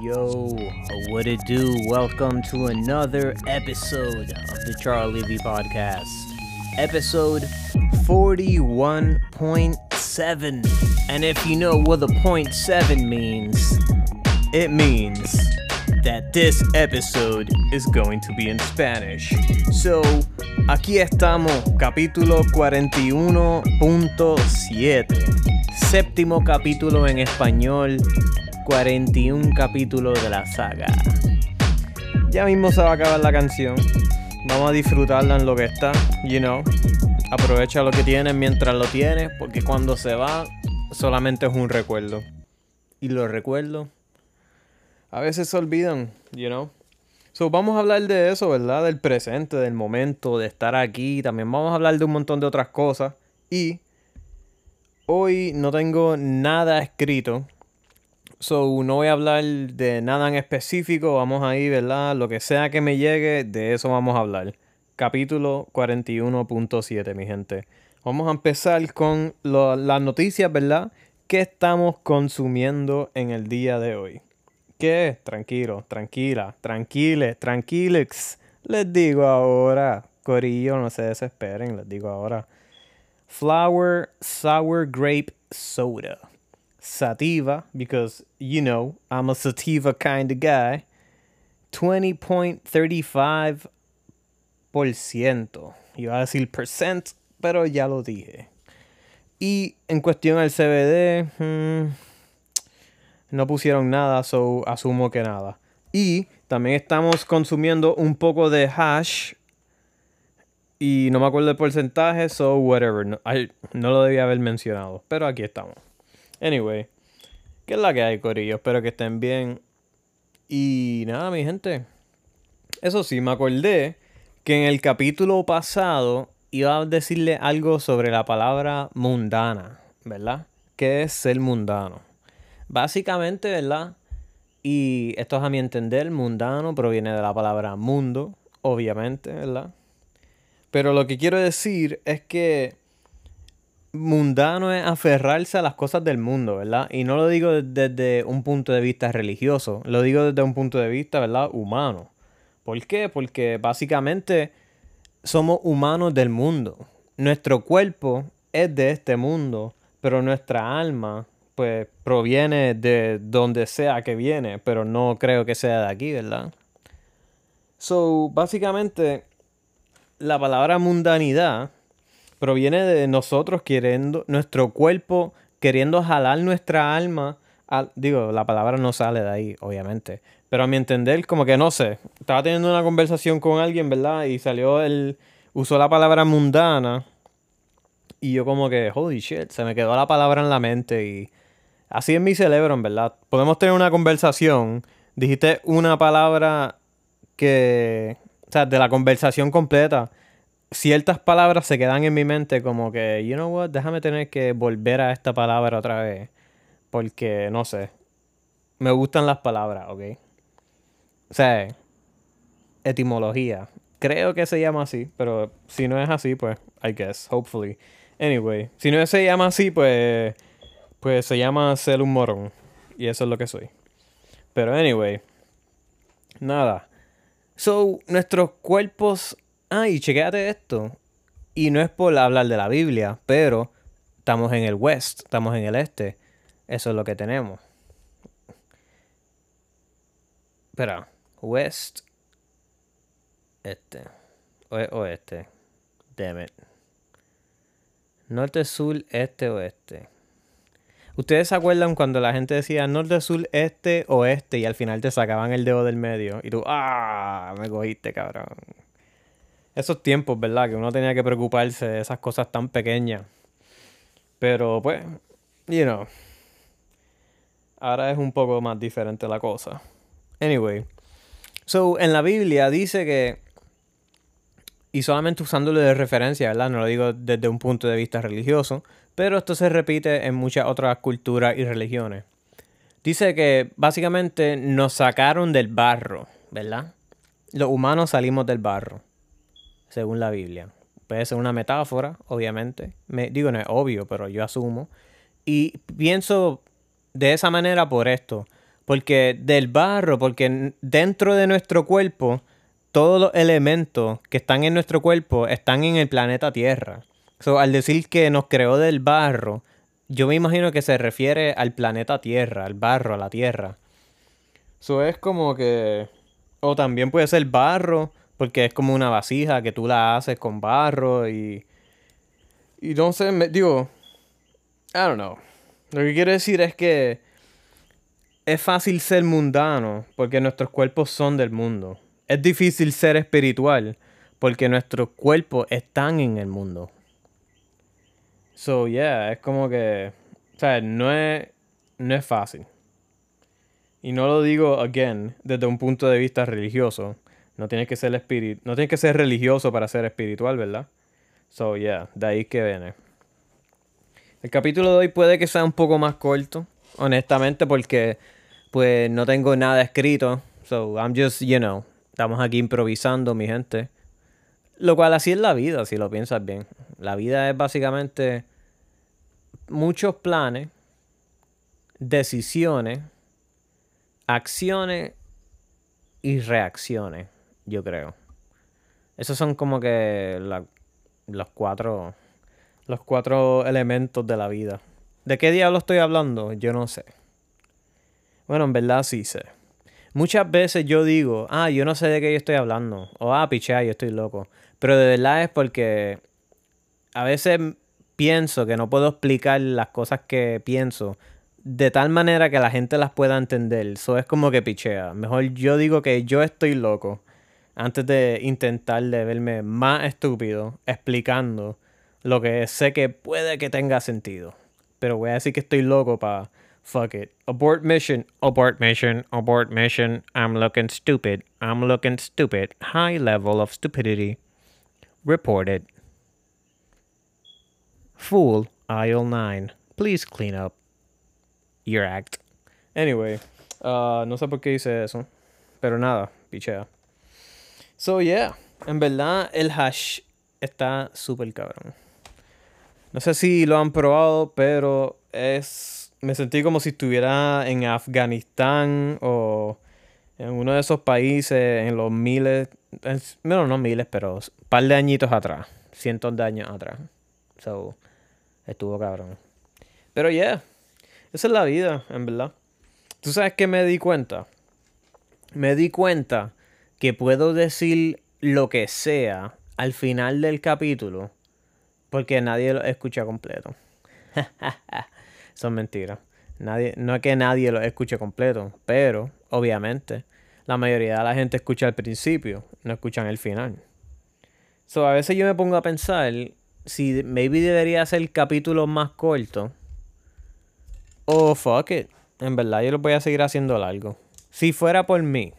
Yo, what it do? Welcome to another episode of the Charlie V Podcast. Episode 41.7. And if you know what the point seven means, it means that this episode is going to be in Spanish. So, aquí estamos, capítulo 41.7. Séptimo capítulo en español 41 capítulos de la saga. Ya mismo se va a acabar la canción. Vamos a disfrutarla en lo que está, you know. Aprovecha lo que tienes mientras lo tienes, porque cuando se va, solamente es un recuerdo. Y los recuerdos a veces se olvidan, you know. So, vamos a hablar de eso, ¿verdad? Del presente, del momento, de estar aquí. También vamos a hablar de un montón de otras cosas. Y hoy no tengo nada escrito So, no voy a hablar de nada en específico, vamos ahí, ¿verdad? Lo que sea que me llegue, de eso vamos a hablar. Capítulo 41.7, mi gente. Vamos a empezar con las noticias, ¿verdad? ¿Qué estamos consumiendo en el día de hoy? ¿Qué? Tranquilo, tranquila, tranquile, tranquilex. Les digo ahora, Corillo, no se desesperen, les digo ahora. Flower Sour Grape Soda sativa because you know I'm a sativa kind of guy. 20.35%. Iba a decir percent, pero ya lo dije. Y en cuestión al CBD, hmm, no pusieron nada, so asumo que nada. Y también estamos consumiendo un poco de hash. Y no me acuerdo el porcentaje, so whatever. No, no lo debía haber mencionado, pero aquí estamos. Anyway, ¿qué es la que hay, Corillo? Espero que estén bien. Y nada, mi gente. Eso sí, me acordé que en el capítulo pasado iba a decirle algo sobre la palabra mundana, ¿verdad? ¿Qué es ser mundano? Básicamente, ¿verdad? Y esto es a mi entender, mundano proviene de la palabra mundo, obviamente, ¿verdad? Pero lo que quiero decir es que mundano es aferrarse a las cosas del mundo, ¿verdad? Y no lo digo desde un punto de vista religioso, lo digo desde un punto de vista, ¿verdad? Humano. ¿Por qué? Porque básicamente somos humanos del mundo. Nuestro cuerpo es de este mundo, pero nuestra alma, pues, proviene de donde sea que viene, pero no creo que sea de aquí, ¿verdad? So, básicamente, la palabra mundanidad proviene de nosotros queriendo, nuestro cuerpo queriendo jalar nuestra alma. digo, la palabra no sale de ahí, obviamente. Pero a mi entender, como que no sé. Estaba teniendo una conversación con alguien, ¿verdad? Y salió el. Usó la palabra mundana. Y yo, como que, holy shit, se me quedó la palabra en la mente. Y así es mi cerebro, en verdad. Podemos tener una conversación. Dijiste una palabra que. O sea, de la conversación completa ciertas palabras se quedan en mi mente como que, you know what, déjame tener que volver a esta palabra otra vez. Porque, no sé, me gustan las palabras, ¿ok? O sea, etimología. Creo que se llama así, pero si no es así, pues, I guess, hopefully. Anyway, si no se llama así, pues, pues se llama ser un. Y eso es lo que soy. Pero anyway, nada. So, nuestros cuerpos Ah, y chequéate esto. Y no es por hablar de la Biblia, pero estamos en el West, estamos en el este. Eso es lo que tenemos. Espera, West, este, oeste. Damn it. Norte, sur, este, oeste. ¿Ustedes se acuerdan cuando la gente decía norte, sur, este, oeste y al final te sacaban el dedo del medio? Y tú, ¡ah! Me cogiste, cabrón esos tiempos, ¿verdad? Que uno tenía que preocuparse de esas cosas tan pequeñas. Pero pues, you know. Ahora es un poco más diferente la cosa. Anyway. So, en la Biblia dice que. Y solamente usándolo de referencia, ¿verdad? No lo digo desde un punto de vista religioso. Pero esto se repite en muchas otras culturas y religiones. Dice que básicamente nos sacaron del barro, ¿verdad? Los humanos salimos del barro según la Biblia. Puede ser una metáfora, obviamente. Me, digo, no es obvio, pero yo asumo. Y pienso de esa manera por esto. Porque del barro, porque dentro de nuestro cuerpo, todos los elementos que están en nuestro cuerpo están en el planeta Tierra. So, al decir que nos creó del barro, yo me imagino que se refiere al planeta Tierra, al barro, a la Tierra. Eso es como que... O también puede ser barro, porque es como una vasija que tú la haces con barro y... Y no sé, me, digo... I don't know. Lo que quiero decir es que es fácil ser mundano porque nuestros cuerpos son del mundo. Es difícil ser espiritual porque nuestros cuerpos están en el mundo. So, yeah, es como que. O sea, no es, no es fácil. Y no lo digo, again, desde un punto de vista religioso. No tienes que ser espíritu, no tienes que ser religioso para ser espiritual, ¿verdad? So, yeah, de ahí que viene. El capítulo de hoy puede que sea un poco más corto, honestamente, porque pues no tengo nada escrito. So, I'm just, you know, estamos aquí improvisando, mi gente. Lo cual así es la vida, si lo piensas bien. La vida es básicamente muchos planes, decisiones, acciones y reacciones, yo creo. Esos son como que los cuatro los cuatro elementos de la vida. ¿De qué diablo estoy hablando? Yo no sé. Bueno, en verdad sí sé. Muchas veces yo digo, ah, yo no sé de qué yo estoy hablando. O ah, pichea, yo estoy loco. Pero de verdad es porque a veces pienso que no puedo explicar las cosas que pienso de tal manera que la gente las pueda entender. Eso es como que pichea. Mejor yo digo que yo estoy loco antes de intentar de verme más estúpido explicando lo que sé que puede que tenga sentido. Pero voy a decir que estoy loco para fuck it. Abort mission, abort mission, abort mission. I'm looking stupid. I'm looking stupid. High level of stupidity. Reported. Fool, aisle 9. Please clean up your act. Anyway, uh, no sé por qué hice eso. Pero nada, pichea. So, yeah. En verdad, el hash está súper cabrón. No sé si lo han probado, pero es. Me sentí como si estuviera en Afganistán o en uno de esos países en los miles. Bueno, no miles, pero un par de añitos atrás. Cientos de años atrás. So, estuvo cabrón. Pero yeah, esa es la vida, en verdad. ¿Tú sabes qué me di cuenta? Me di cuenta que puedo decir lo que sea al final del capítulo porque nadie lo escucha completo. Son mentiras. Nadie, no es que nadie lo escuche completo, pero obviamente la mayoría de la gente escucha al principio, no escuchan el final. So, a veces yo me pongo a pensar si maybe debería hacer capítulos más cortos. O fuck it. En verdad yo lo voy a seguir haciendo largo. Si fuera por mí,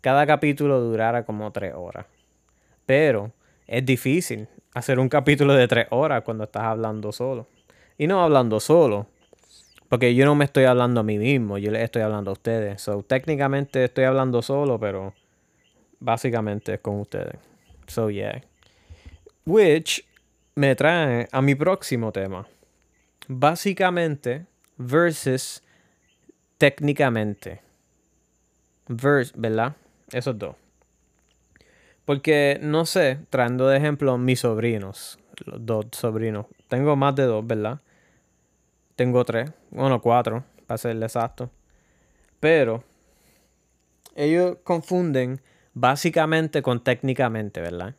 cada capítulo durara como tres horas. Pero es difícil hacer un capítulo de tres horas cuando estás hablando solo. Y no hablando solo, porque yo no me estoy hablando a mí mismo, yo les estoy hablando a ustedes. So, técnicamente estoy hablando solo, pero básicamente es con ustedes. So, yeah. Which me trae a mi próximo tema. Básicamente versus técnicamente. Verse, ¿verdad? Esos dos. Porque, no sé, trayendo de ejemplo mis sobrinos, los dos sobrinos. Tengo más de dos, ¿verdad? Tengo tres, bueno, cuatro, para ser exacto. Pero ellos confunden básicamente con técnicamente, ¿verdad?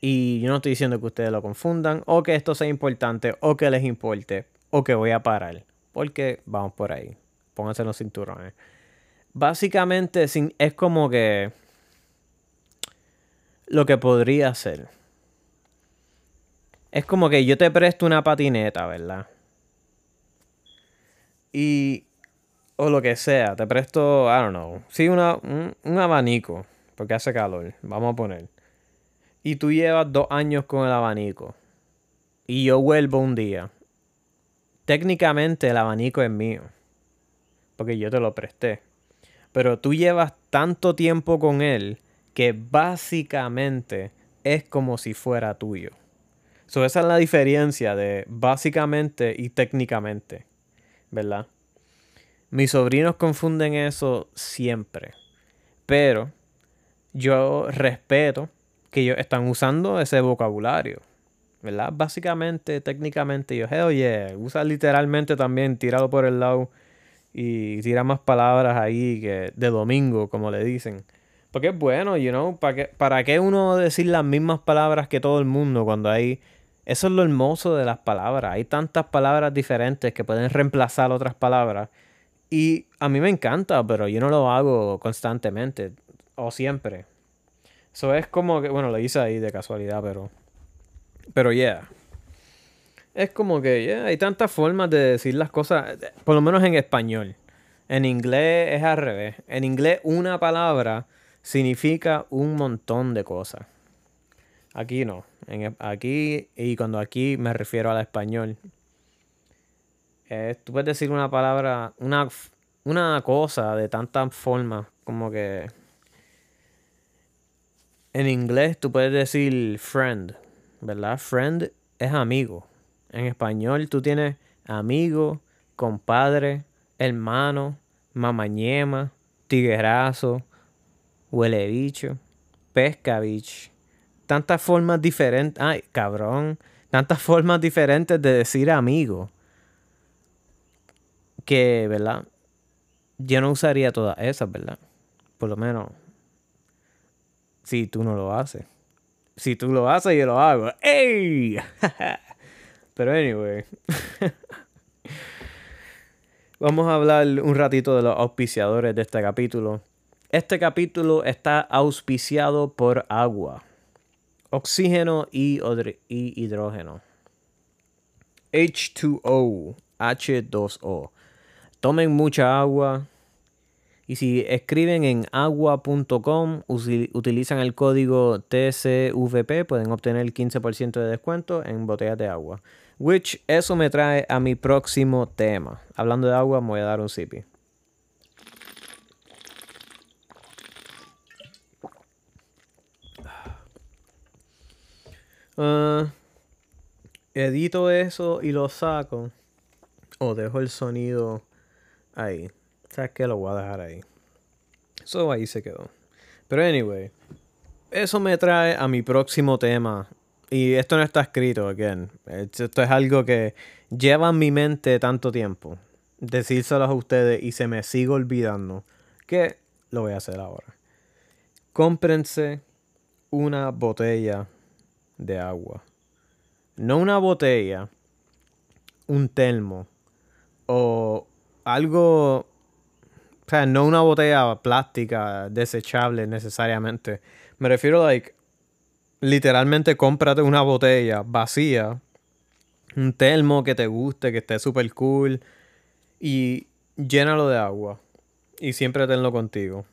Y yo no estoy diciendo que ustedes lo confundan, o que esto sea importante, o que les importe, o que voy a parar. Porque vamos por ahí. Pónganse los cinturones. Básicamente es como que lo que podría hacer. Es como que yo te presto una patineta, ¿verdad? Y. O lo que sea, te presto, I don't know. Sí, una, un, abanico, porque hace calor, vamos a poner. Y tú llevas dos años con el abanico. Y yo vuelvo un día. Técnicamente el abanico es mío. Porque yo te lo presté. Pero tú llevas tanto tiempo con él que básicamente es como si fuera tuyo. So, esa es la diferencia de básicamente y técnicamente, ¿verdad? Mis sobrinos confunden eso siempre. Pero yo respeto que ellos están usando ese vocabulario. ¿Verdad? Básicamente, técnicamente, yo, yeah, usa literalmente también, tíralo por el lado y tira más palabras ahí que de domingo, como le dicen. Porque es bueno, you know, ¿para qué, ¿para qué uno decir las mismas palabras que todo el mundo cuando hay... Eso es lo hermoso de las palabras. Hay tantas palabras diferentes que pueden reemplazar otras palabras. Y a mí me encanta, pero yo no lo hago constantemente o siempre. Eso es como que, bueno, lo hice ahí de casualidad, pero... Pero yeah. Es como que, hay tantas formas de decir las cosas, por lo menos en español. En inglés es al revés. En inglés una palabra significa un montón de cosas. Aquí no. Aquí, y cuando aquí me refiero al español. tú puedes decir una palabra, una, una cosa de tantas formas como que... En inglés tú puedes decir friend, ¿verdad? Friend es amigo. En español tú tienes amigo, compadre, hermano, mamañema, tiguerazo, huele bicho, pesca. Tantas formas diferentes, ay, cabrón, tantas formas diferentes de decir amigo. Que, ¿verdad? Yo no usaría todas esas, ¿verdad? Por lo menos, si tú no lo haces. Si tú lo haces, yo lo hago. ¡Ey! Pero anyway. Vamos a hablar un ratito de los auspiciadores de este capítulo. Este capítulo está auspiciado por agua, oxígeno y, hidrógeno. H2O, H2O. Tomen mucha agua. Y si escriben en agua.com, utilizan el código TCVP, pueden obtener 15% de descuento en botellas de agua. Which eso me trae a mi próximo tema. Hablando de agua, me voy a dar un sipi. Ah, edito eso y lo saco. O dejo el sonido ahí. ¿Sabes qué? Lo voy a dejar ahí. Eso ahí se quedó. Pero anyway. Eso me trae a mi próximo tema. Y esto no está escrito, again. Esto es algo que lleva en mi mente tanto tiempo. Decírselo a ustedes y se me sigue olvidando. Que lo voy a hacer ahora. Cómprense una botella de agua. No una botella, un termo o algo, o sea, no una botella plástica desechable necesariamente. Me refiero like literalmente cómprate una botella vacía, un termo que te guste, que esté super cool y llénalo de agua y siempre tenlo contigo.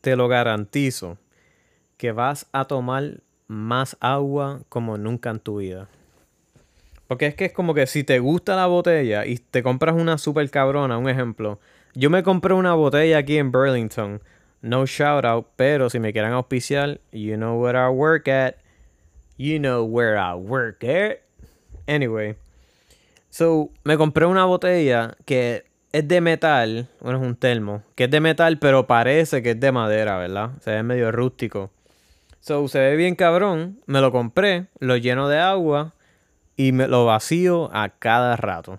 Te lo garantizo que vas a tomar más agua como nunca en tu vida. Porque es que es como que si te gusta la botella y te compras una super cabrona, un ejemplo. Yo me compré una botella aquí en Burlington. No shout out, pero si me quieren auspiciar, you know where I work at. You know where I work at. Anyway. So, me compré una botella que es de metal. Bueno, es un termo. Que es de metal, pero parece que es de madera, ¿verdad? Se ve medio rústico. So, se ve bien cabrón. Me lo compré, lo lleno de agua y me lo vacío a cada rato.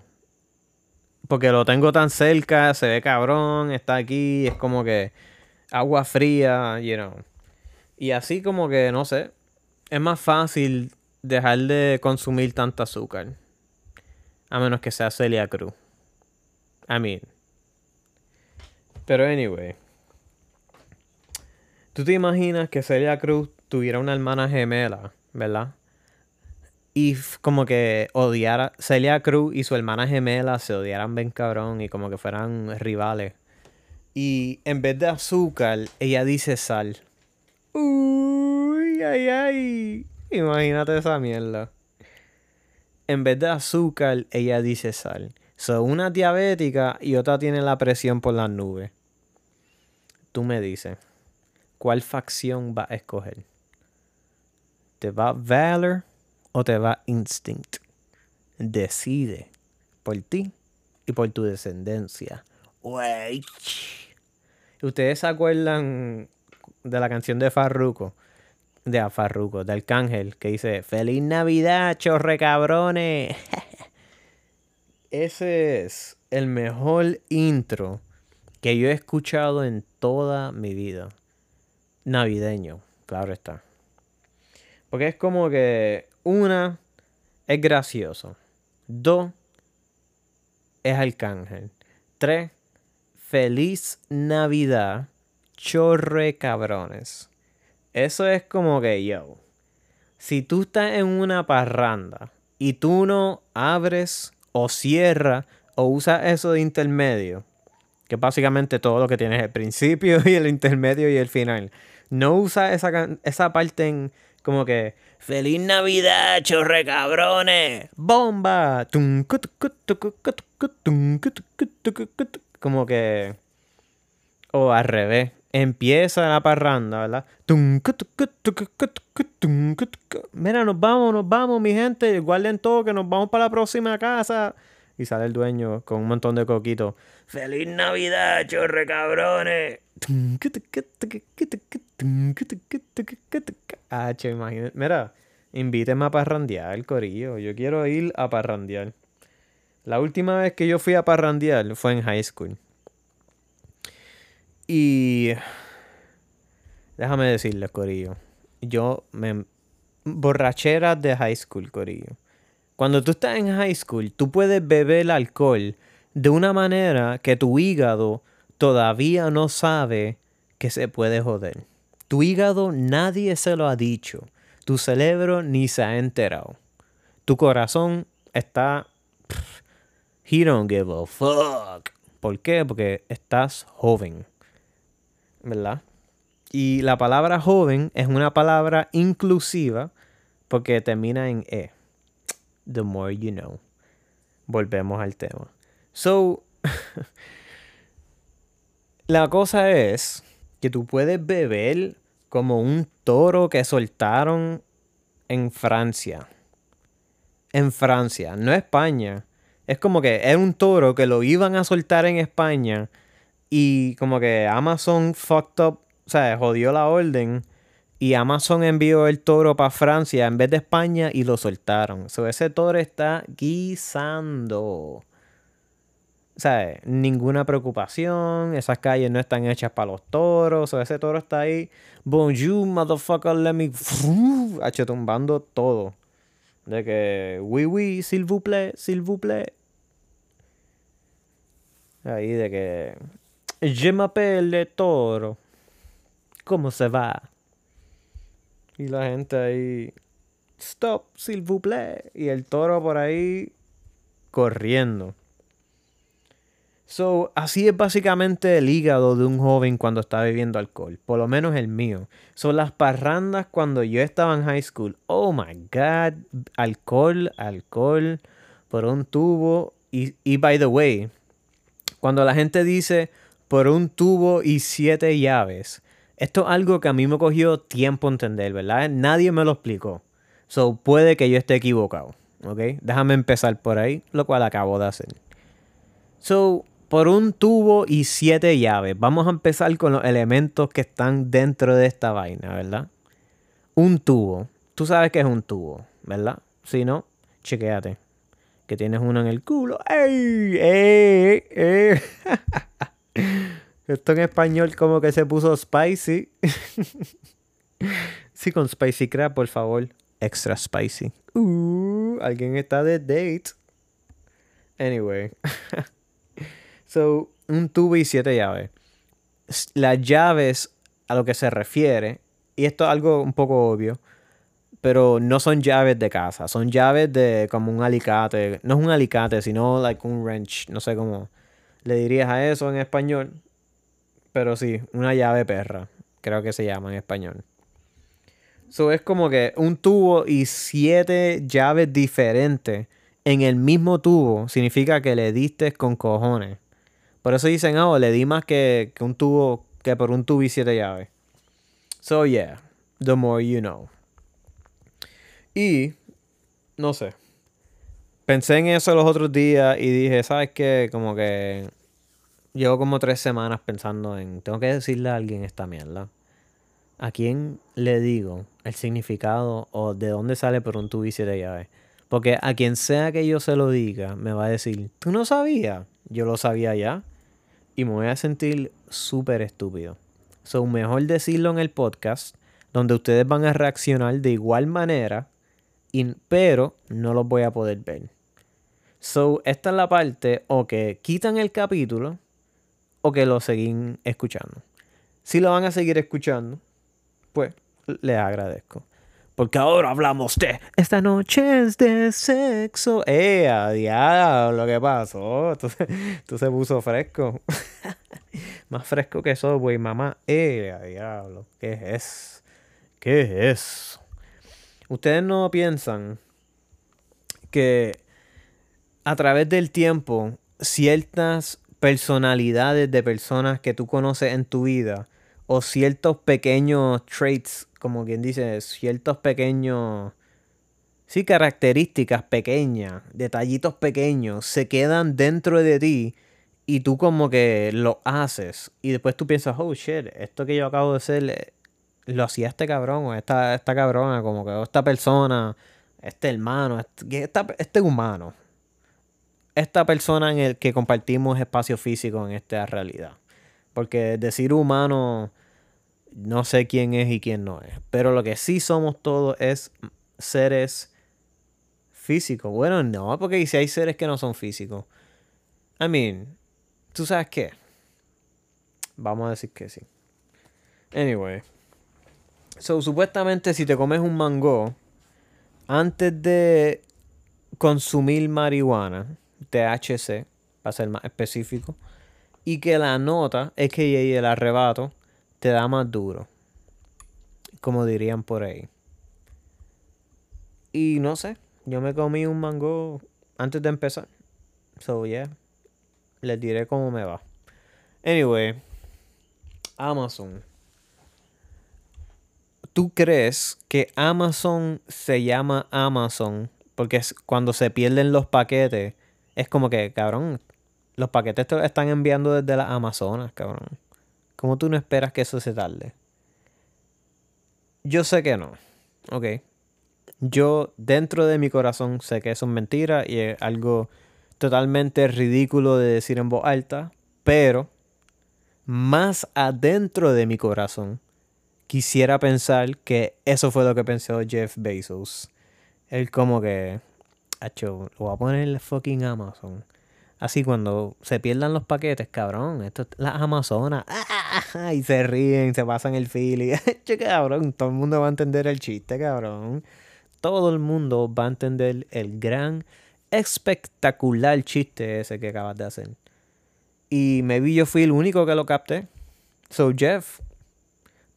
Porque lo tengo tan cerca, se ve cabrón, está aquí, es como que agua fría, you know. Y así como que, no sé, es más fácil dejar de consumir tanto azúcar. A menos que sea Celia Cruz. I mean. Pero anyway. ¿Tú te imaginas que Celia Cruz tuviera una hermana gemela, ¿verdad? Y como que odiara, Celia Cruz y su hermana gemela se odiaran bien cabrón y como que fueran rivales. Y en vez de azúcar, ella dice sal. Uy, ay, ay. Imagínate esa mierda. En vez de azúcar, ella dice sal. Son una diabética y otra tiene la presión por las nubes. Tú me dices. ¿cuál facción va a escoger? ¿Te va Valor o te va Instinct? Decide por ti y por tu descendencia. ¿Ustedes se acuerdan de la canción de Farruko? De Farruko, de Arcángel, que dice Feliz Navidad, chorre cabrones. Ese es el mejor intro que yo he escuchado en toda mi vida. Navideño, claro está. Porque es como que una es gracioso. Dos es arcángel. Tres, feliz Navidad, chorre cabrones. Eso es como que yo. Si tú estás en una parranda y tú no abres o cierras o usas eso de intermedio, que básicamente todo lo que tienes el principio y el intermedio y el final, no usas esa, esa parte en como que ¡Feliz Navidad, chorre cabrones! ¡Bomba! Como que. O al revés. Empieza la parranda, ¿verdad? Mira, nos vamos, nos vamos, mi gente. Guarden todo que nos vamos para la próxima casa. Y sale el dueño con un montón de coquitos. ¡Feliz Navidad, chorre cabrones! Ah, che, imagínate. Mira, invíteme a parrandear, corillo. Yo quiero ir a parrandear. La última vez que yo fui a parrandear fue en high school. Y. Déjame decirles, Corillo. Yo me. Borracheras de high school, Corillo. Cuando tú estás en high school, tú puedes beber alcohol de una manera que tu hígado todavía no sabe que se puede joder. Tu hígado nadie se lo ha dicho. Tu cerebro ni se ha enterado. Tu corazón está... he don't give a fuck. ¿Por qué? Porque estás joven. ¿Verdad? Y la palabra joven es una palabra inclusiva porque termina en E. The more you know. Volvemos al tema. So, la cosa es que tú puedes beber como un toro que soltaron en Francia. En Francia, no España. Es como que era un toro que lo iban a soltar en España y como que Amazon fucked up, o sea, jodió la orden y Amazon envió el toro para Francia en vez de España y lo soltaron. So, ese toro está guisando. O sea, ninguna preocupación. Esas calles no están hechas para los toros. O ese toro está ahí. Bonjour, motherfucker, let me. H tumbando todo. De que, oui, oui, s'il vous plaît, s'il vous plaît. Ahí de que. Je m'appelle toro. ¿Cómo se va? Y la gente ahí. Stop, s'il vous plaît. Y el toro por ahí. Corriendo. So, así es básicamente el hígado de un joven cuando está bebiendo alcohol, por lo menos el mío. Son las parrandas cuando yo estaba en high school. Oh my god, alcohol, alcohol por un tubo. Y, y by the way, cuando la gente dice por un tubo y siete llaves, esto es algo que a mí me cogió tiempo entender, ¿verdad? Nadie me lo explicó. So, puede que yo esté equivocado, ¿ok? Déjame empezar por ahí, lo cual acabo de hacer. So, por un tubo y siete llaves. Vamos a empezar con los elementos que están dentro de esta vaina, ¿verdad? Un tubo. Tú sabes que es un tubo, ¿verdad? Si no, chequéate. Que tienes uno en el culo. ¡Ey! ¡Ey! ¡Ey! Esto en español como que se puso spicy. sí, con spicy crab, por favor. Extra spicy. Uh, alguien está de date. Anyway. So, un tubo y siete llaves. Las llaves a lo que se refiere, y esto es algo un poco obvio, pero no son llaves de casa, son llaves de como un alicate. No es un alicate, sino like un wrench. No sé cómo le dirías a eso en español. Pero sí, una llave perra. Creo que se llama en español. So es como que un tubo y siete llaves diferentes en el mismo tubo significa que le diste con cojones. Por eso dicen, oh, le di más que, un tubo, que por un tubo y siete llaves. So yeah, the more you know. Y, no sé. pensé en eso los otros días y dije, ¿sabes qué? Como que llevo como tres semanas pensando en, tengo que decirle a alguien esta mierda. ¿A quién le digo el significado o de dónde sale por un tubo y siete llaves? Porque a quien sea que yo se lo diga, me va a decir, ¿tú no sabías? Yo lo sabía ya. Y me voy a sentir súper estúpido. So, mejor decirlo en el podcast, donde ustedes van a reaccionar de igual manera, pero no los voy a poder ver. So, esta es la parte o que quitan el capítulo o que lo siguen escuchando. Si lo van a seguir escuchando, pues les agradezco. Porque ahora hablamos de esta noche es de sexo. ¡Eh, a diablo! ¿Qué pasó? Tú se puso fresco. Más fresco que eso, güey, mamá. ¡Eh, a diablo! ¿Qué es eso? ¿Qué es eso? Ustedes no piensan que a través del tiempo ciertas personalidades de personas que tú conoces en tu vida o ciertos pequeños traits, como quien dice, ciertos pequeños, sí, características pequeñas, detallitos pequeños, se quedan dentro de ti y tú como que lo haces y después tú piensas, oh shit, esto que yo acabo de hacer eh, lo hacía este cabrón o esta, esta cabrona, como que esta persona, este hermano, este, este humano, esta persona en el que compartimos espacio físico en esta realidad. Porque decir humano, no sé quién es y quién no es. Pero lo que sí somos todos es seres físicos. Bueno, no, porque si hay seres que no son físicos. I mean, ¿tú sabes qué? Vamos a decir que sí. Anyway. So, supuestamente si te comes un mango, antes de consumir marihuana, THC, para ser más específico, y que la nota, es que el arrebato, te da más duro. Como dirían por ahí. Y no sé, yo me comí un mango antes de empezar. So, yeah. Les diré cómo me va. Anyway, Amazon. ¿Tú crees que Amazon se llama Amazon porque es cuando se pierden los paquetes? Es como que, cabrón, los paquetes te están enviando desde las Amazonas, cabrón. ¿Cómo tú no esperas que eso se tarde? Yo sé que no. Ok. Yo dentro de mi corazón sé que eso es mentira y es algo totalmente ridículo de decir en voz alta, pero más adentro de mi corazón quisiera pensar que eso fue lo que pensó Jeff Bezos. Él como que, lo voy a poner en fucking Amazon. Así cuando se pierdan los paquetes, cabrón, esto las Amazonas, y se ríen, se pasan el fili. che, cabrón, todo el mundo va a entender el chiste, cabrón. Todo el mundo va a entender el gran, espectacular chiste ese que acabas de hacer. Y me vi yo fui el único que lo capté. So, Jeff,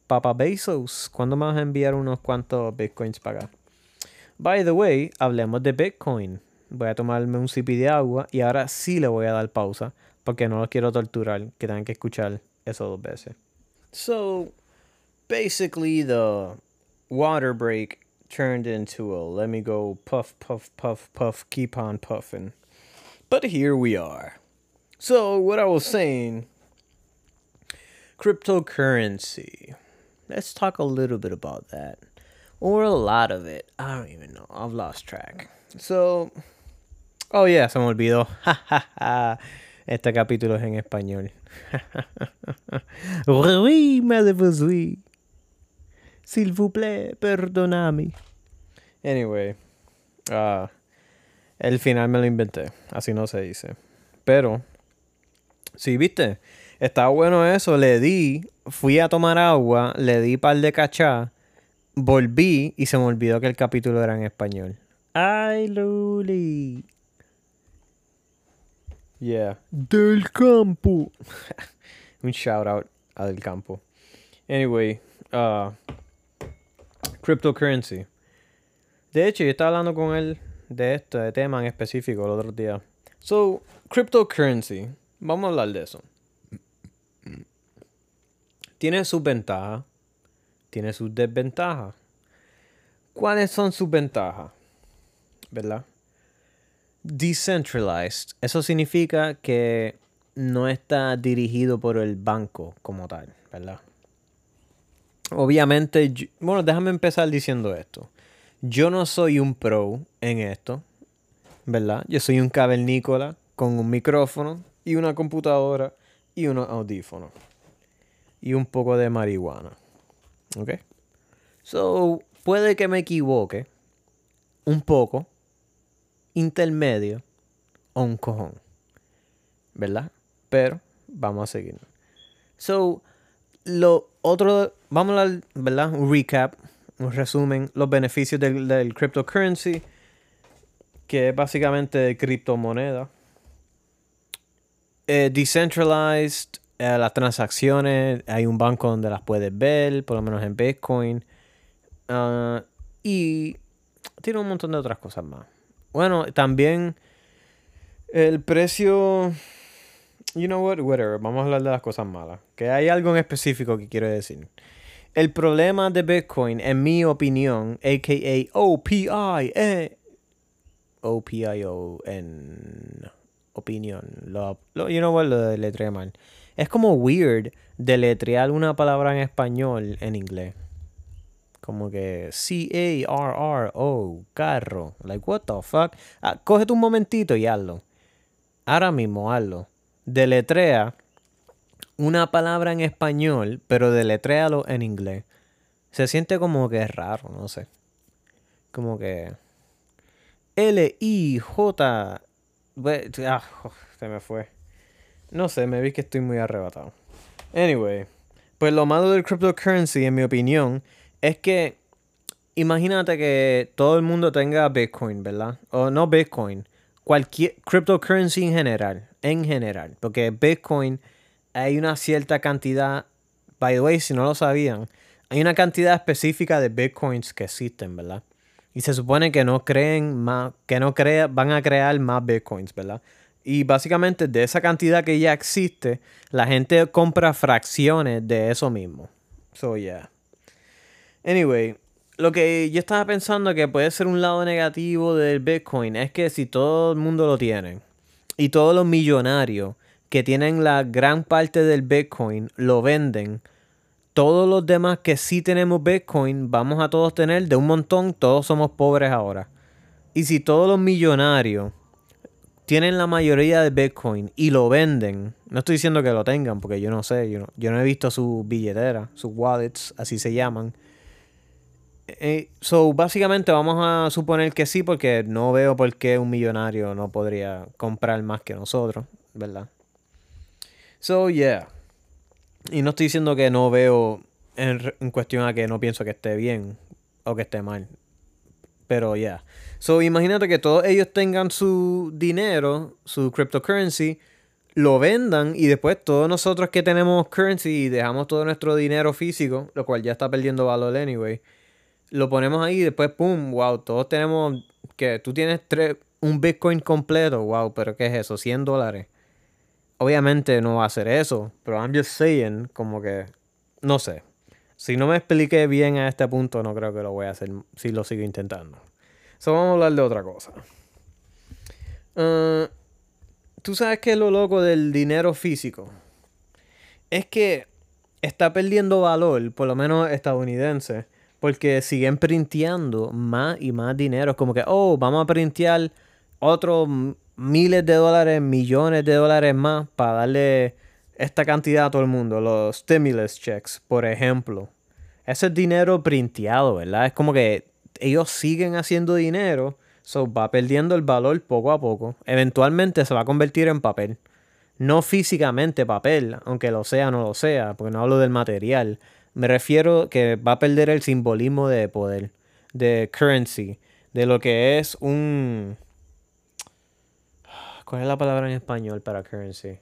Papa Bezos, ¿cuándo me vas a enviar unos cuantos bitcoins para acá? By the way, hablemos de Bitcoin. Voy a tomarme un sipi de agua y ahora sí le voy a dar pausa porque no los quiero torturar, que tengan que escuchar dos veces. So, basically the water break turned into a let me go puff, puff, puff, puff, keep on puffing. But here we are. So, what I was saying cryptocurrency. Let's talk a little bit about that. Or a lot of it. I don't even know. I've lost track. So, Oh, yeah, se me olvidó. Este capítulo es en español. oui. S'il vous plaît, perdoname. Anyway, uh, el final me lo inventé. Así no se dice. Pero, sí, viste, está bueno eso. Le di, fui a tomar agua, le di par de cachá, volví y se me olvidó que el capítulo era en español. ¡Ay, Luli! Yeah. Del campo. Un shout out a Del Campo. Anyway, uh, cryptocurrency. De hecho, yo estaba hablando con él de este tema en específico el otro día. So, cryptocurrency. Vamos a hablar de eso. Tiene sus ventajas. Tiene sus desventajas. ¿Cuáles son sus ventajas? ¿Verdad? Decentralized, eso significa que no está dirigido por el banco como tal, ¿verdad? Obviamente, bueno, déjame empezar diciendo esto. Yo no soy un pro en esto, ¿verdad? Yo soy un cavernícola con un micrófono y una computadora y unos audífonos. Y un poco de marihuana. ¿Ok? So, puede que me equivoque un poco, intermedio o un cojón. ¿Verdad? Pero vamos a seguir. So, lo otro, vamos a ¿verdad? Un recap, un resumen, los beneficios del, cryptocurrency, que es básicamente criptomoneda. Eh, decentralized, eh, las transacciones, hay un banco donde las puedes ver, por lo menos en Bitcoin. Ah, y tiene un montón de otras cosas más. Bueno, también el precio you know what, whatever, vamos a hablar de las cosas malas. Que hay algo en específico que quiero decir. El problema de Bitcoin, en mi opinión, aka OPI, eh, OPIO en opinión, lo, you know what, lo deletreé mal. Es como weird deletrear una palabra en español en inglés. Como que C-A-R-R-O, carro. Like, what the fuck? Ah, cógete un momentito y hazlo. Ahora mismo hazlo deletrea una palabra en español, pero deletréalo en inglés. Se siente como que es raro, no sé. Como que. L-I-J. Ah, se me fue. No sé, me vi que estoy muy arrebatado. Anyway, pues lo malo del cryptocurrency, en mi opinión, es que imagínate que todo el mundo tenga Bitcoin, ¿verdad? O no Bitcoin, cualquier cryptocurrency en general, en general, porque Bitcoin hay una cierta cantidad, by the way, si no lo sabían, hay una cantidad específica de Bitcoins que existen, ¿verdad? Y se supone que no creen más, que no crea, van a crear más Bitcoins, ¿verdad? Y básicamente de esa cantidad que ya existe, la gente compra fracciones de eso mismo. So yeah. Anyway, lo que yo estaba pensando que puede ser un lado negativo del Bitcoin es que si todo el mundo lo tiene y todos los millonarios que tienen la gran parte del Bitcoin lo venden, todos los demás que sí tenemos Bitcoin vamos a todos tener de un montón, todos somos pobres ahora. Y si todos los millonarios tienen la mayoría de Bitcoin y lo venden, no estoy diciendo que lo tengan porque yo no sé, yo no, yo no he visto su billetera, sus wallets, así se llaman eh, so, básicamente vamos a suponer que sí, porque no veo por qué un millonario no podría comprar más que nosotros, ¿verdad? So, yeah. Y no estoy diciendo que no veo en, cuestión a que no pienso que esté bien o que esté mal. Pero. Yeah. So, imagínate que todos ellos tengan su dinero, su cryptocurrency, lo vendan y después todos nosotros que tenemos currency y dejamos todo nuestro dinero físico, lo cual ya está perdiendo valor anyway lo ponemos ahí y después, pum, wow, todos tenemos que tú tienes tres, un Bitcoin completo, wow, pero ¿qué es eso? 100 dólares. Obviamente no va a ser eso, pero I'm just saying, como que, no sé. Si no me expliqué bien a este punto, no creo que lo voy a hacer si lo sigo intentando. So, vamos a hablar de otra cosa. Uh, Tú sabes que lo loco del dinero físico es que está perdiendo valor, por lo menos estadounidense porque siguen printeando más y más dinero. Es como que, oh, vamos a printear otros miles de dólares, millones de dólares más para darle esta cantidad a todo el mundo. Los stimulus checks, por ejemplo. Ese es dinero printeado, ¿verdad? Es como que ellos siguen haciendo dinero, so va perdiendo el valor poco a poco. Eventualmente se va a convertir en papel. No físicamente papel, aunque lo sea no lo sea, porque no hablo del material me refiero que va a perder el simbolismo de poder, de currency, de lo que es un... ¿Cuál es la palabra en español para currency?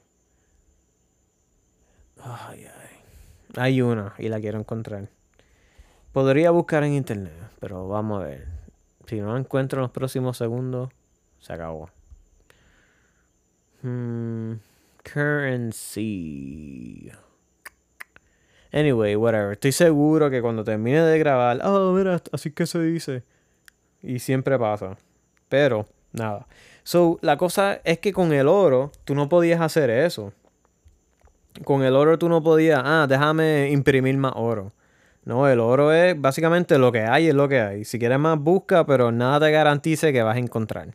Ay, ay. Hay una y la quiero encontrar. Podría buscar en internet, pero vamos a ver. Si no la encuentro en los próximos segundos, se acabó. Hmm, currency. Anyway, whatever. Estoy seguro que cuando termine de grabar, oh, mira, así que se dice. Y siempre pasa. Pero nada. So, la cosa es que con el oro, tú no podías hacer eso. Con el oro tú no podías, ah, déjame imprimir más oro. No, el oro es básicamente lo que hay, es lo que hay. Si quieres más, busca, pero nada te garantice que vas a encontrar.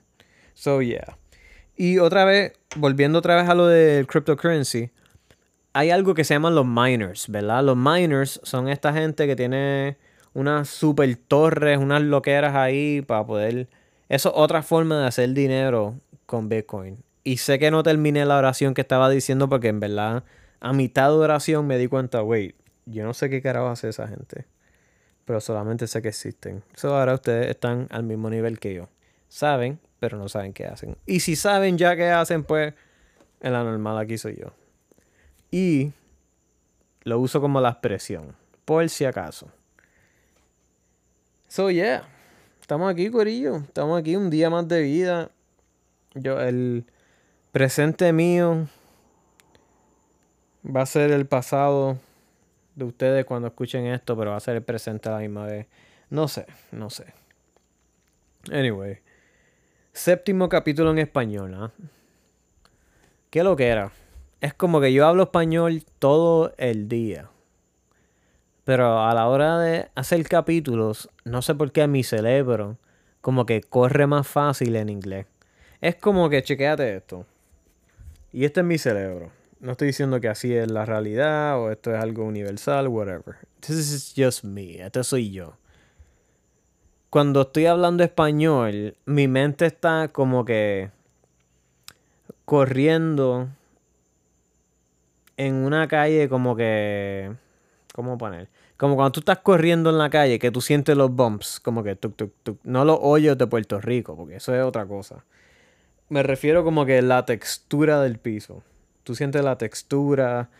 So, yeah. Y otra vez, volviendo otra vez a lo del cryptocurrency, hay algo que se llaman los miners, ¿verdad? Los miners son esta gente que tiene unas super torres, unas loqueras ahí para poder... Eso es otra forma de hacer dinero con Bitcoin. Y sé que no terminé la oración que estaba diciendo porque en verdad a mitad de oración me di cuenta, wait, yo no sé qué carajo hace esa gente. Pero solamente sé que existen. So ahora ustedes están al mismo nivel que yo. Saben, pero no saben qué hacen. Y si saben ya qué hacen, pues en la normal aquí soy yo. Y lo uso como la expresión, por si acaso. So yeah, estamos aquí, Corillo. Estamos aquí un día más de vida. Yo, el presente mío va a ser el pasado de ustedes cuando escuchen esto, pero va a ser el presente a la misma vez. No sé, no sé. Anyway. Séptimo capítulo en español, ¿ah? ¿Qué lo que era? Es como que yo hablo español todo el día. Pero a la hora de hacer capítulos, no sé por qué mi cerebro como que corre más fácil en inglés. Es como que chequeate esto. Y este es mi cerebro. No estoy diciendo que así es la realidad o esto es algo universal, whatever. This is just me. Esto soy yo. Cuando estoy hablando español, mi mente está como que corriendo en una calle como que... ¿Cómo poner? Como cuando tú estás corriendo en la calle, que tú sientes los bumps, como que tuk, tuk, tuk. No los hoyos de Puerto Rico, porque eso es otra cosa. Me refiero como que la textura del piso tú sientes la textura,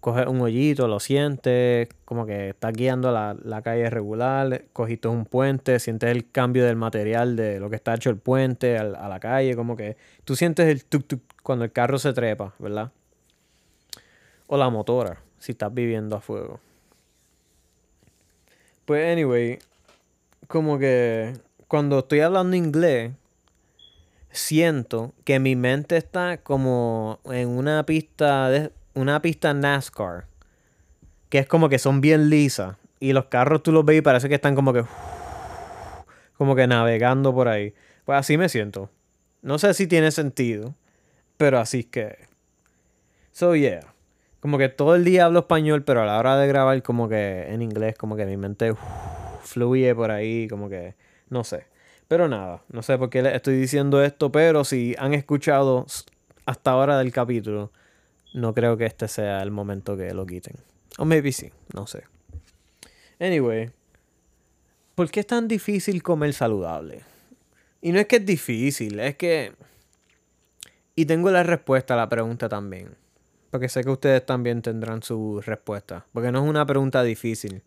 coges un hoyito, lo sientes, como que estás guiando la, la calle regular, cogiste un puente, sientes el cambio del material de lo que está hecho el puente a, la calle, como que tú sientes el tuk tuk cuando el carro se trepa, ¿verdad? O la motora, si estás viviendo a fuego. Pues anyway, como que cuando estoy hablando inglés, siento que mi mente está como en una pista de una pista NASCAR que es como que son bien lisas y los carros tú los ves y parece que están como que como que navegando por ahí. Pues así me siento. No sé si tiene sentido, pero así es que So yeah. Como que todo el día hablo español, pero a la hora de grabar como que en inglés como que mi mente fluye por ahí, como que no sé. Pero nada, no sé por qué les estoy diciendo esto, pero si han escuchado hasta ahora del capítulo, no creo que este sea el momento que lo quiten. O maybe sí, no sé. Anyway, ¿por qué es tan difícil comer saludable? Y no es que es difícil, es que... Y tengo la respuesta a la pregunta también. Porque sé que ustedes también tendrán su respuesta. Porque no es una pregunta difícil.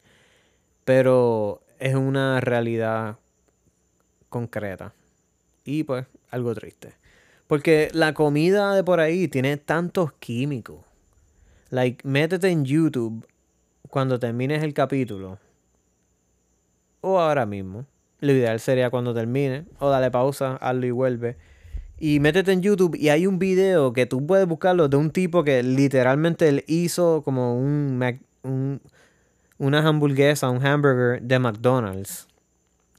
Pero es una realidad concreta. Y pues algo triste. Porque la comida de por ahí tiene tantos químicos. Like, métete en YouTube cuando termines el capítulo. O ahora mismo. Lo ideal sería cuando termine. O dale pausa, hazlo y vuelve. Y métete en YouTube y hay un video que tú puedes buscarlo de un tipo que literalmente él hizo como un, un una hamburguesa, un hamburger de McDonald's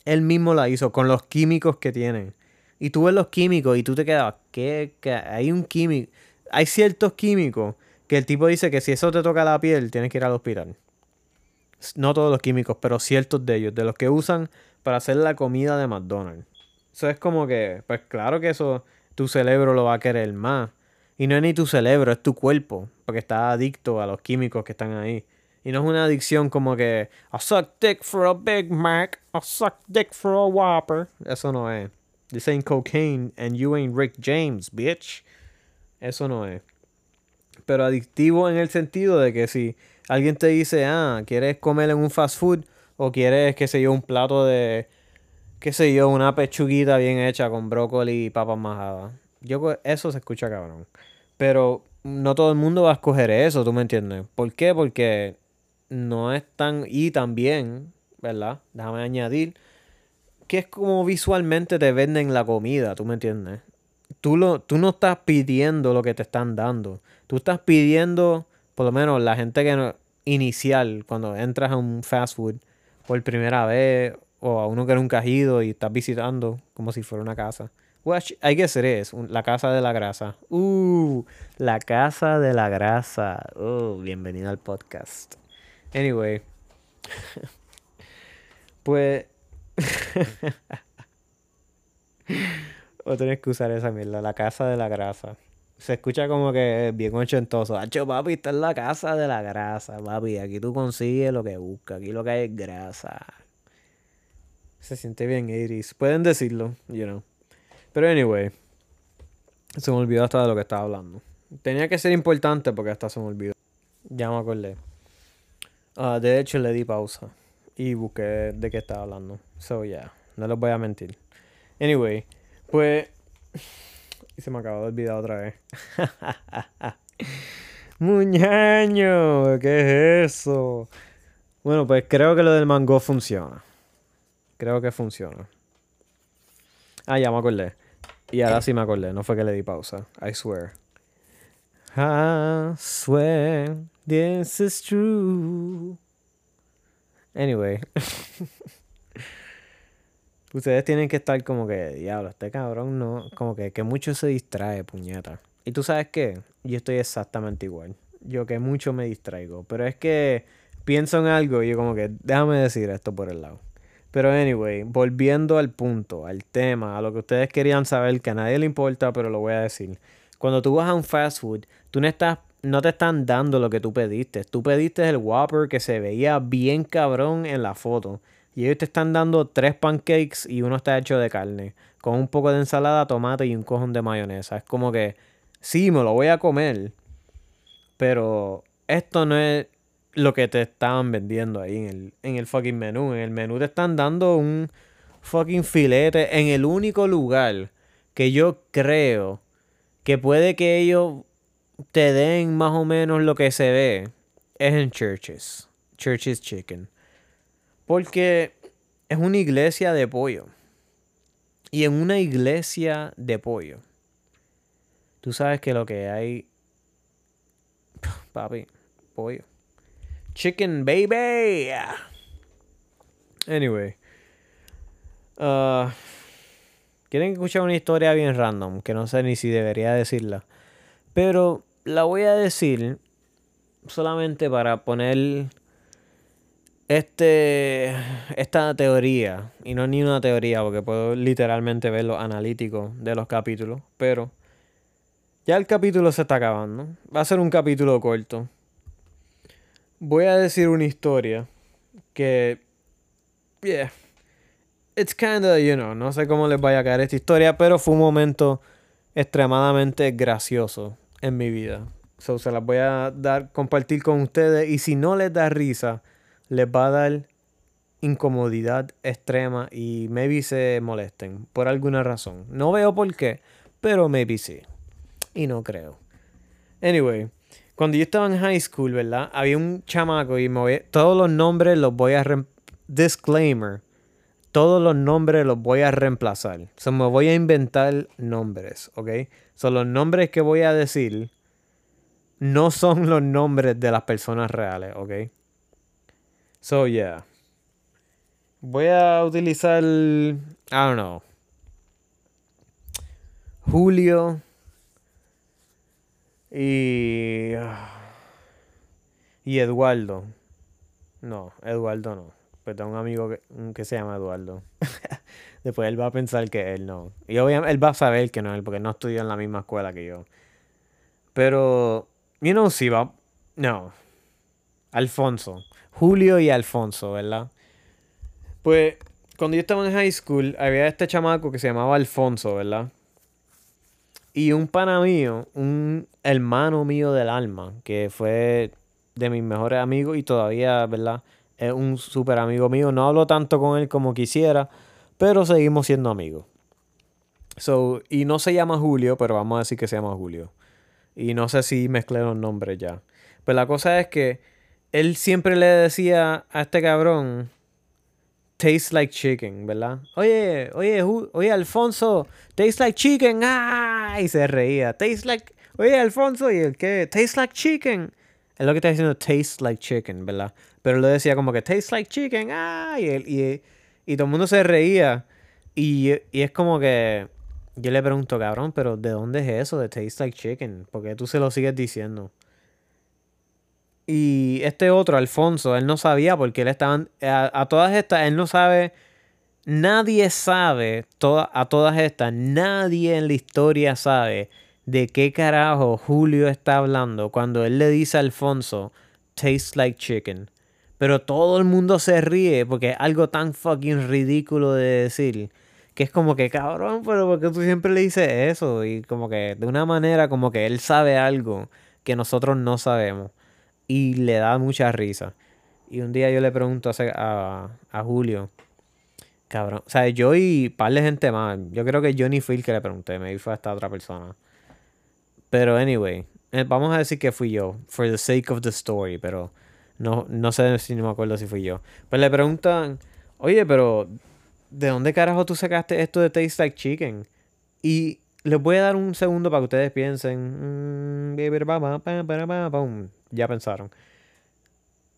él mismo la hizo con los químicos que tienen. Y tú ves los químicos y tú te quedas, ¿qué? Hay un químico. Hay ciertos químicos que el tipo dice que si eso te toca la piel, tienes que ir al hospital. No todos los químicos, pero ciertos de ellos, de los que usan para hacer la comida de McDonald's. Eso es como que, pues claro que eso tu cerebro lo va a querer más. Y no es ni tu cerebro, es tu cuerpo, porque está adicto a los químicos que están ahí. Y no es una adicción como que I suck dick for a Big Mac, I suck dick for a Whopper. Eso no es. This ain't cocaine and you ain't Rick James, bitch. Eso no es. Pero adictivo en el sentido de que si alguien te dice, ah, quieres comer en un fast food o quieres, qué sé yo, un plato de, qué sé yo, una pechuguita bien hecha con brócoli y papas majadas. Yo, eso se escucha cabrón. Pero no todo el mundo va a escoger eso, ¿tú me entiendes? ¿Por qué? Porque no es tan... Y también, ¿verdad? Déjame añadir que es como visualmente te venden la comida, ¿tú me entiendes? Tú, lo, tú no estás pidiendo lo que te están dando. Tú estás pidiendo, por lo menos la gente que no, inicial, cuando entras a un fast food por primera vez o a uno que nunca has ido y estás visitando como si fuera una casa. Well, I guess it is. La casa de la grasa. Uh, la casa de la grasa. Oh, bienvenido al podcast. Anyway. pues. o tenés que usar esa mierda. La casa de la grasa. Se escucha como que bien ochentoso. Hacho, papi, está en la casa de la grasa, papi. Aquí tú consigues lo que buscas. Aquí lo que hay es grasa. Se siente bien, Iris. Pueden decirlo, you know. Pero anyway, se me olvidó hasta de lo que estaba hablando. Tenía que ser importante porque hasta se me olvidó. Ya me acordé. Ah, de hecho, le di pausa y busqué de qué estaba hablando. So, yeah, no les voy a mentir. Anyway, pues. Y se me acabó de olvidar otra vez. Muñaño, ¿qué es eso? Bueno, pues creo que lo del mango funciona. Creo que funciona. Ah, ya me acordé. Y ahora sí me acordé, no fue que le di pausa. I swear. I swear this is true. Anyway. Ustedes tienen que estar como que, diablo, este cabrón no, como que, que mucho se distrae, puñeta. Y tú sabes qué, yo estoy exactamente igual. Yo que mucho me distraigo. Pero es que pienso en algo y yo como que, déjame decir esto por el lado. Pero anyway, volviendo al punto, al tema, a lo que ustedes querían saber, que a nadie le importa, pero lo voy a decir. Cuando tú vas a un fast food, tú no estás no te están dando lo que tú pediste. Tú pediste el Whopper que se veía bien cabrón en la foto. Y ellos te están dando tres pancakes y uno está hecho de carne. Con un poco de ensalada, tomate y un cojón de mayonesa. Es como que, sí, me lo voy a comer. Pero esto no es lo que te estaban vendiendo ahí en el, en el fucking menú. En el menú te están dando un fucking filete en el único lugar que yo creo que puede que ellos te den más o menos lo que se ve es en churches. Churches Chicken. Porque es una iglesia de pollo. Y en una iglesia de pollo, tú sabes que lo que hay, papi, pollo. Chicken baby. Anyway. Uh, Quieren escuchar una historia bien random, que no sé ni si debería decirla. Pero la voy a decir solamente para poner este esta teoría y no ni una teoría porque puedo literalmente ver lo analítico de los capítulos pero ya el capítulo se está acabando va a ser un capítulo corto voy a decir una historia que yeah it's kinda you know no sé cómo les vaya a caer esta historia pero fue un momento extremadamente gracioso en mi vida. So, se las voy a dar, compartir con ustedes. Y si no les da risa, les va a dar incomodidad extrema y maybe se molesten por alguna razón. No veo por qué, pero maybe sí. Y no creo. Anyway, cuando yo estaba en high school, ¿verdad? Había un chamaco y me voy, todos los nombres los voy a... Disclaimer. Todos los nombres los voy a reemplazar. O sea, me voy a inventar nombres, ¿ok? Son los nombres que voy a decir no son los nombres de las personas reales, ¿ok? So, yeah. Voy a utilizar, I don't know, Julio y... Y Eduardo. No, Eduardo no. Pues tengo un amigo que, que se llama Eduardo. Después él va a pensar que él no. Y obviamente él va a saber que no es él, porque no estudió en la misma escuela que yo. Pero, you know, si va. No. Alfonso. Julio y Alfonso, ¿verdad? Pues, cuando yo estaba en high school, había este chamaco que se llamaba Alfonso, ¿verdad? Y un pana mío, un hermano mío del alma, que fue de mis mejores amigos y todavía, ¿verdad? Es un súper amigo mío. No hablo tanto con él como quisiera pero seguimos siendo amigos. So, y no se llama Julio, pero vamos a decir que se llama Julio. Y no sé si mezclé los nombres ya. Pues la cosa es que él siempre le decía a este cabrón tastes like chicken, ¿verdad? Oye, oye, oye, Alfonso, tastes like chicken, ¡ah! Y se reía. Tastes like, oye, Alfonso, ¿y el qué? Tastes like chicken. Es lo que está diciendo, tastes like chicken, ¿verdad? Pero lo decía como que tastes like chicken, ¡ah! Y, y, y todo el mundo se reía. Y, y es como que yo le pregunto, cabrón, pero ¿de dónde es eso de tastes like chicken? Porque tú se lo sigues diciendo. Y este otro, Alfonso, él no sabía porque él estaba... A, todas estas, él no sabe... Nadie sabe, a todas estas, nadie en la historia sabe de qué carajo Julio está hablando cuando él le dice a Alfonso, tastes like chicken. Pero todo el mundo se ríe porque es algo tan fucking ridículo de decir. Que es como que, cabrón, pero porque tú siempre le dices eso? Y como que de una manera como que él sabe algo que nosotros no sabemos y le da mucha risa. Y un día yo le pregunto a, a, Julio, cabrón, o sea, yo y par de gente más, yo creo que Johnny fue el que le pregunté, me fue a esta otra persona. Pero anyway, eh, vamos a decir que fui yo, for the sake of the story, pero no, no sé si no me acuerdo si fui yo. Pues le preguntan, oye, pero ¿de dónde carajo tú sacaste esto de Taste Like Chicken? Y les voy a dar un segundo para que ustedes piensen. Mm, ya pensaron.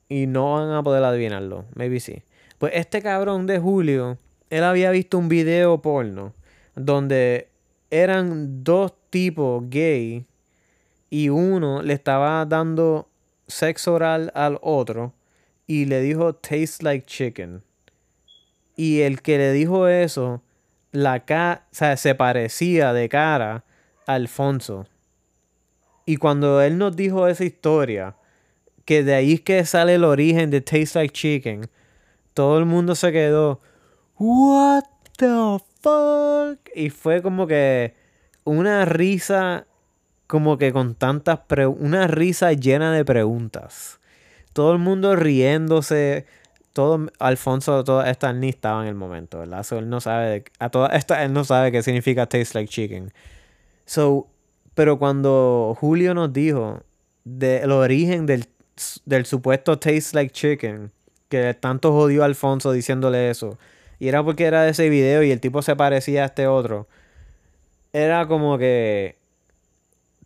Y no van a poder adivinarlo. Maybe sí. Pues este cabrón de Julio, él había visto un video porno donde eran dos tipos gay y uno le estaba dando sexo oral al otro y le dijo taste like chicken. Y el que le dijo eso la cara, o sea, se parecía de cara a Alfonso. Y cuando él nos dijo esa historia, que de ahí es que sale el origen de Taste Like Chicken, todo el mundo se quedó, What the fuck? Y fue como que una risa, como que con tantas preguntas, una risa llena de preguntas. Todo el mundo riéndose, todo Alfonso, todas estas ni estaba en el momento, ¿verdad? Él no sabe, a todas estas él no sabe qué significa taste like chicken. So, pero cuando Julio nos dijo del origen del, del supuesto taste like chicken, que tanto jodió Alfonso diciéndole eso, y era porque era de ese video y el tipo se parecía a este otro, era como que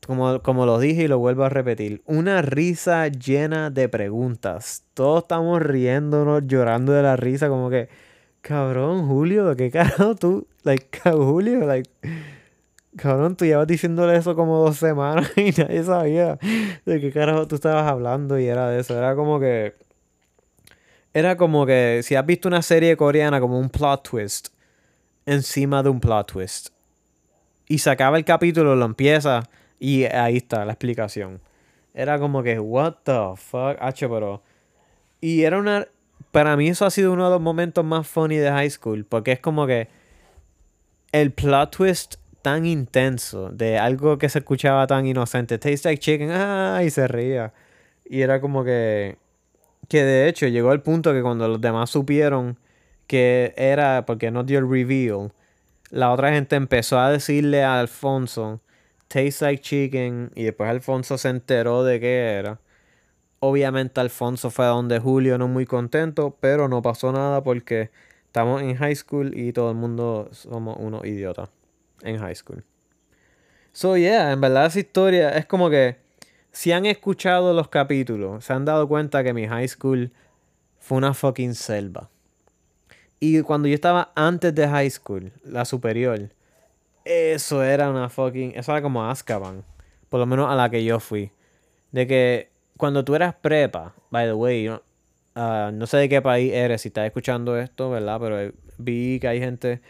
como, como lo dije y lo vuelvo a repetir, una risa llena de preguntas. Todos estamos riéndonos, llorando de la risa, como que, cabrón, Julio, ¿de qué carajo tú? Like, Julio, like, cabrón, tú llevas diciéndole eso como dos semanas y nadie sabía de qué carajo tú estabas hablando y era de eso. Era como que. Era como que si has visto una serie coreana como un plot twist encima de un plot twist. Y se acaba el capítulo, lo empieza y ahí está la explicación. Era como que, what the fuck, H, pero... Y era una... Para mí eso ha sido uno de los momentos más funny de high school, porque es como que el plot twist tan intenso de algo que se escuchaba tan inocente, taste like chicken, ah, y se reía. Y era como que que de hecho llegó al punto que cuando los demás supieron que era porque no dio el reveal, la otra gente empezó a decirle a Alfonso Tastes Like Chicken y después Alfonso se enteró de qué era. Obviamente Alfonso fue a donde Julio no muy contento, pero no pasó nada porque estamos en high school y todo el mundo somos unos idiotas en high school. So yeah, en verdad esa historia es como que si han escuchado los capítulos, se han dado cuenta que mi high school fue una fucking selva. Y cuando yo estaba antes de high school, la superior, eso era una fucking. Eso era como Azkaban. Por lo menos a la que yo fui. De que cuando tú eras prepa, by the way, ah, no sé de qué país eres, si estás escuchando esto, ¿verdad? Pero vi que hay gente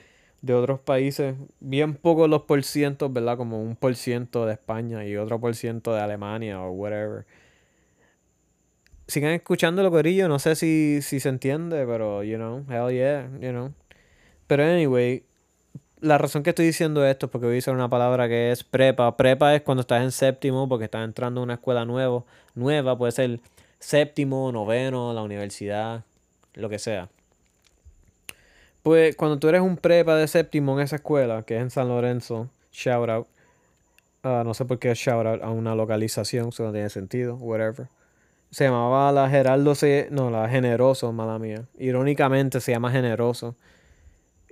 de otros países, bien pocos los por cientos, ¿verdad? Como un por ciento de España y otro por ciento de Alemania o whatever. Sigan escuchando lo corillo, no sé si, si se entiende, pero, you know, hell yeah, you know. Pero anyway, la razón que estoy diciendo esto es porque voy a usar una palabra que es prepa. Prepa es cuando estás en séptimo porque estás entrando a una escuela nuevo, nueva, puede ser séptimo, noveno, la universidad, lo que sea. Pues cuando tú eres un prepa de séptimo en esa escuela, que es en San Lorenzo, shout out. Ah, no sé por qué shout out a una localización, eso no tiene sentido, whatever. Se llamaba la Geraldo C. No, la Generoso, mala mía. Irónicamente se llama Generoso.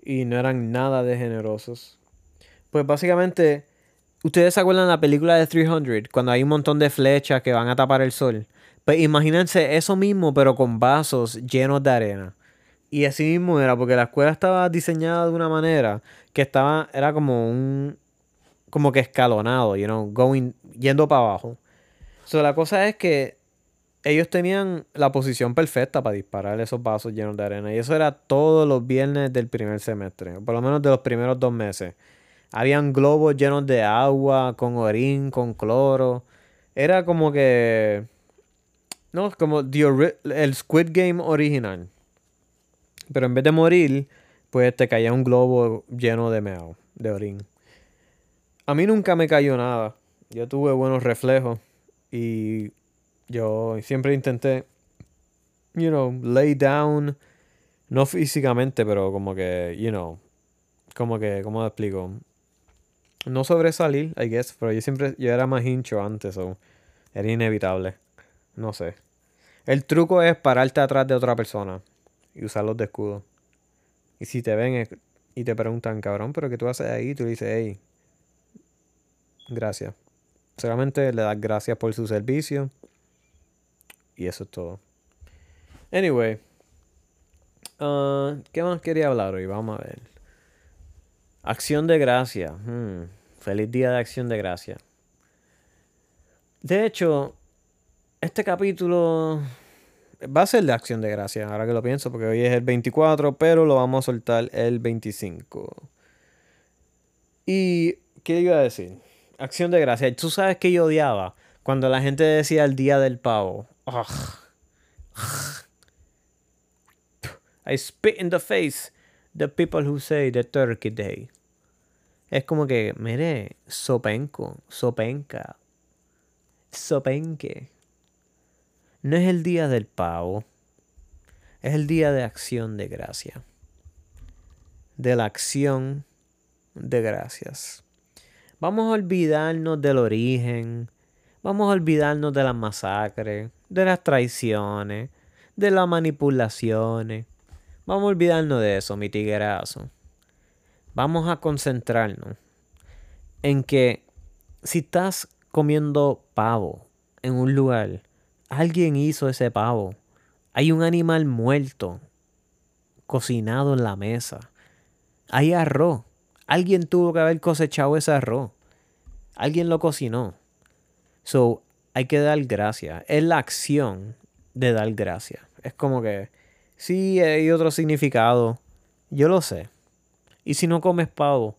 Y no eran nada de generosos. Pues básicamente, ¿ustedes se acuerdan de la película de 300? Cuando hay un montón de flechas que van a tapar el sol. Pues imagínense eso mismo, pero con vasos llenos de arena. Y así mismo era, porque la escuela estaba diseñada de una manera que estaba, era como un, como que escalonado, you know, going, yendo para abajo. So, la cosa es que ellos tenían la posición perfecta para disparar esos vasos llenos de arena. Y eso era todos los viernes del primer semestre, por lo menos de los primeros dos meses. Habían globos llenos de agua, con orín, con cloro. Era como que... No, como el Squid Game original. Pero en vez de morir, pues te caía un globo lleno de meao, de orín. A mí nunca me cayó nada. Yo tuve buenos reflejos. Y yo siempre intenté, you know, lay down. No físicamente, pero como que, you know, como que, ¿cómo te explico? No sobresalir, I guess, pero yo siempre, yo era más hincho antes, o era inevitable. No sé. El truco es pararte atrás de otra persona y usarlos de escudo. Y si te ven y te preguntan, cabrón, pero ¿qué tú haces ahí? Tú dices, hey, gracias. Solamente le das gracias por su servicio. Y eso es todo. Anyway. Uh, ¿Qué más quería hablar hoy? Vamos a ver. Acción de gracia. Hmm, feliz día de acción de gracia. De hecho, este capítulo va a ser de acción de gracia, ahora que lo pienso, porque hoy es el 24, pero lo vamos a soltar el 25. ¿Y qué iba a decir? Acción de gracia. Tú sabes que yo odiaba cuando la gente decía el día del pavo. I spit in the face the people who say the turkey day. Es como que, mire, sopenco, sopenca, sopenque. No es el día del pavo, es el día de acción de gracia. De la acción de gracias. Vamos a olvidarnos del origen, vamos a olvidarnos de las masacres, de las traiciones, de las manipulaciones. Vamos a olvidarnos de eso, mi tiguerazo. Vamos a concentrarnos en que si estás comiendo pavo en un lugar Alguien hizo ese pavo. Hay un animal muerto, cocinado en la mesa. Hay arroz. Alguien tuvo que haber cosechado ese arroz. Alguien lo cocinó. So, hay que dar gracias. Es la acción de dar gracias. Es como que, sí, hay otro significado. Yo lo sé. Y si no comes pavo,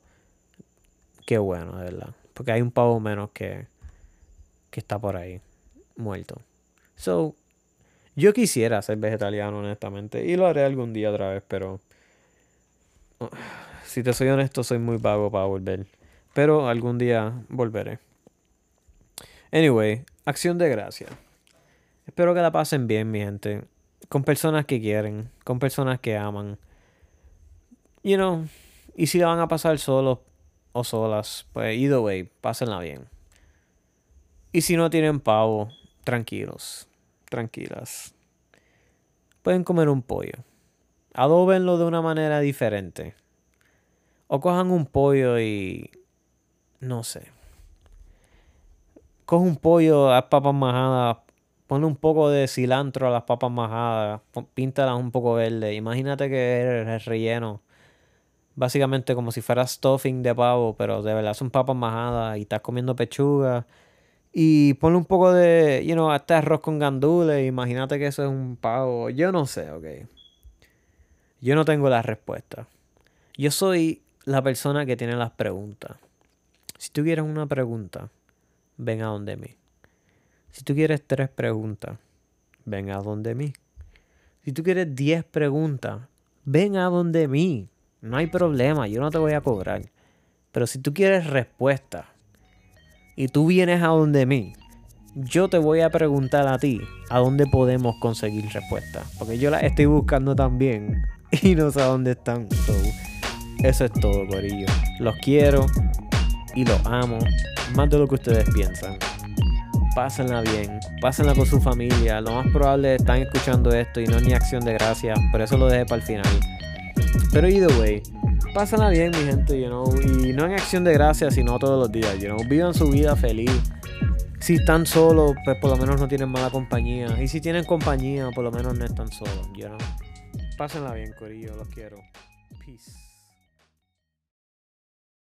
qué bueno, de verdad. Porque hay un pavo menos que, que está por ahí, muerto. So, yo quisiera ser vegetariano, honestamente. Y lo haré algún día otra vez, pero. Si te soy honesto, soy muy vago para volver. Pero algún día volveré. Anyway, acción de gracia. Espero que la pasen bien, mi gente. Con personas que quieren, con personas que aman. You know, y si la van a pasar solos o solas, pues either way, pásenla bien. Y si no tienen pavo, tranquilos tranquilas. Pueden comer un pollo. Adóbenlo de una manera diferente. O cojan un pollo y... No sé. Coge un pollo, a papas majadas. Ponle un poco de cilantro a las papas majadas. Píntalas un poco verde. Imagínate que eres relleno. Básicamente como si fuera stuffing de pavo, pero de verdad son papas majadas y estás comiendo pechuga y ponle un poco de, you know, hasta arroz con gandules. Imagínate que eso es un pavo. Yo no sé, ok. Yo no tengo la respuesta. Yo soy la persona que tiene las preguntas. Si tú quieres una pregunta, ven a donde mí. Si tú quieres tres preguntas, ven a donde mí. Si tú quieres diez preguntas, ven a donde mí. No hay problema, yo no te voy a cobrar. Pero si tú quieres respuesta, y tú vienes a donde mí, yo te voy a preguntar a ti a dónde podemos conseguir respuestas. Porque yo las estoy buscando también y no sé a dónde están. eso es todo, Corillo. Los quiero y los amo más de lo que ustedes piensan. pásenla bien, pásenla con su familia. Lo más probable es están escuchando esto y no es ni acción de gracias, por eso lo dejé para el final. Pero either way, pásenla bien, mi gente, you know, y no en acción de gracias, sino todos los días, you know, vivan su vida feliz. Si están solos, pues por lo menos no tienen mala compañía. Y si tienen compañía, por lo menos no están solos, you know. Pásenla bien, Corillo, los quiero. Peace.